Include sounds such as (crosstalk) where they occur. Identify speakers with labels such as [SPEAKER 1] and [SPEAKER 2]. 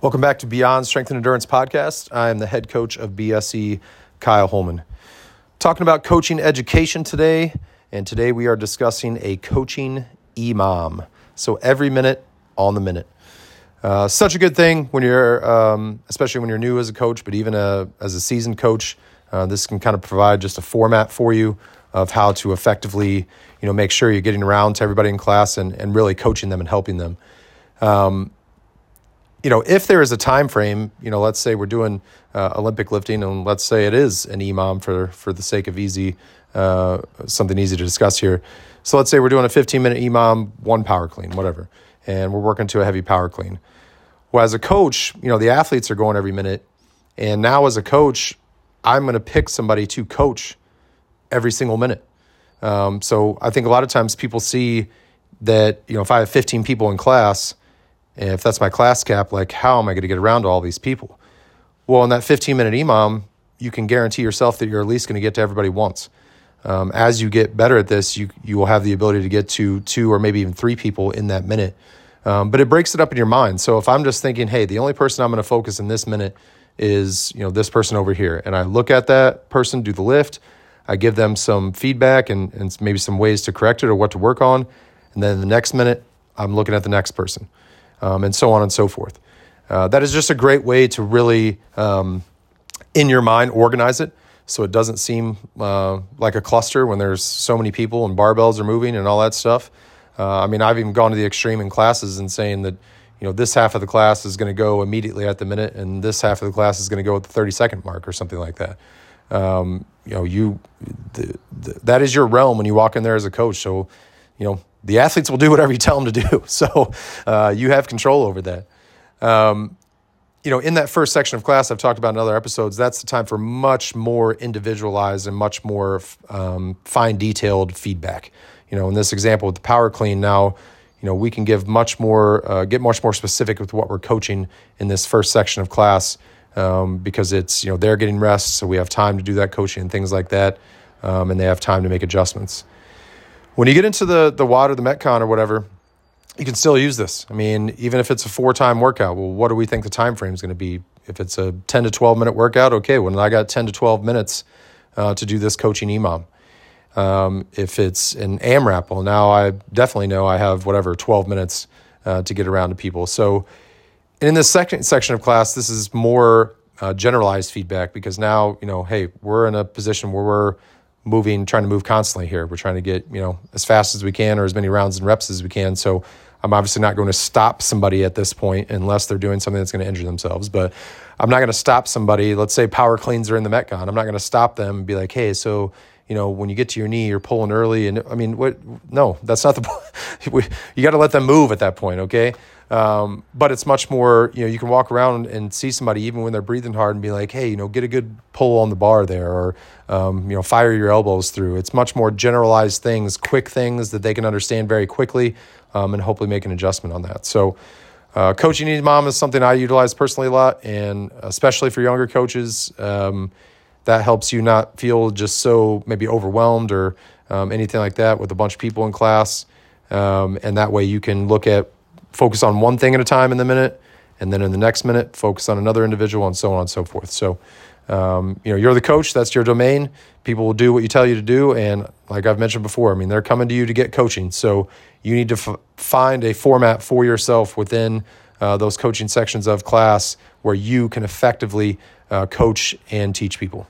[SPEAKER 1] Welcome back to Beyond Strength and Endurance podcast. I am the head coach of BSE, Kyle Holman. Talking about coaching education today, and today we are discussing a coaching EMOM. So every minute on the minute. Uh, such a good thing when you're, um, especially when you're new as a coach, but even a, as a seasoned coach, uh, this can kind of provide just a format for you of how to effectively, you know, make sure you're getting around to everybody in class and, and really coaching them and helping them. Um, you know, if there is a time frame, you know, let's say we're doing uh, Olympic lifting, and let's say it is an EMOM for for the sake of easy, uh, something easy to discuss here. So let's say we're doing a 15 minute EMOM, one power clean, whatever, and we're working to a heavy power clean. Well, as a coach, you know, the athletes are going every minute, and now as a coach, I'm going to pick somebody to coach every single minute. Um, so I think a lot of times people see that you know if I have 15 people in class and if that's my class cap, like how am I going to get around to all these people? Well, in that 15 minute EMOM, you can guarantee yourself that you're at least going to get to everybody once. Um, as you get better at this, you you will have the ability to get to two or maybe even three people in that minute. Um, but it breaks it up in your mind. So if I'm just thinking, hey, the only person I'm going to focus in this minute is you know this person over here, and I look at that person do the lift, I give them some feedback and, and maybe some ways to correct it or what to work on, and then the next minute I'm looking at the next person um, and so on and so forth. Uh, that is just a great way to really, um, in your mind, organize it so it doesn't seem uh, like a cluster when there's so many people and barbells are moving and all that stuff. Uh, I mean, I've even gone to the extreme in classes and saying that, you know, this half of the class is going to go immediately at the minute and this half of the class is going to go at the 30 second mark or something like that. Um, you know, you the, the, that is your realm when you walk in there as a coach. So, you know, the athletes will do whatever you tell them to do. (laughs) So uh, you have control over that. Um, you know, in that first section of class I've talked about in other episodes, that's the time for much more individualized and much more um, fine detailed feedback. You know, in this example with the power clean, now, you know, we can give much more, uh, get much more specific with what we're coaching in this first section of class um, because it's, you know, they're getting rest, so we have time to do that coaching and things like that, um, and they have time to make adjustments. When you get into the the WOD, the Metcon, or whatever, you can still use this. I mean, even if it's a for time workout, well, what do we think the time frame is going to be? If it's a 10 to 12 minute workout, okay, well, I got 10 to 12 minutes uh, to do this coaching EMOM. Um, if it's an AMRAP, well, now I definitely know I have whatever 12 minutes uh, to get around to people. So, in this second section of class, this is more uh, generalized feedback because now, you know, hey, we're in a position where we're moving, trying to move constantly here. We're trying to get, you know, as fast as we can or as many rounds and reps as we can. So I'm obviously not going to stop somebody at this point unless they're doing something that's going to injure themselves. But I'm not going to stop somebody. Let's say power cleans are in the Metcon. I'm not going to stop them and be like, hey, so you know, when you get to your knee, you're pulling early. And I mean, what? No, that's not the (laughs) point. you got to let them move at that point, okay? Um, but it's much more, you know, you can walk around and see somebody even when they're breathing hard and be like, hey, you know, get a good pull on the bar there or, um, you know, fire your elbows through. It's much more generalized things, quick things that they can understand very quickly um, and hopefully make an adjustment on that. So, uh, coaching EMOM is something I utilize personally a lot, and especially for younger coaches, um, that helps you not feel just so maybe overwhelmed or um, anything like that with a bunch of people in class. Um, and that way you can look at focus on one thing at a time in the minute, and then in the next minute, focus on another individual, and so on and so forth. So, um, you know, you're the coach, that's your domain. People will do what you tell you to do. And like I've mentioned before, I mean, they're coming to you to get coaching. So you need to f- find a format for yourself within uh, those coaching sections of class where you can effectively uh, coach and teach people.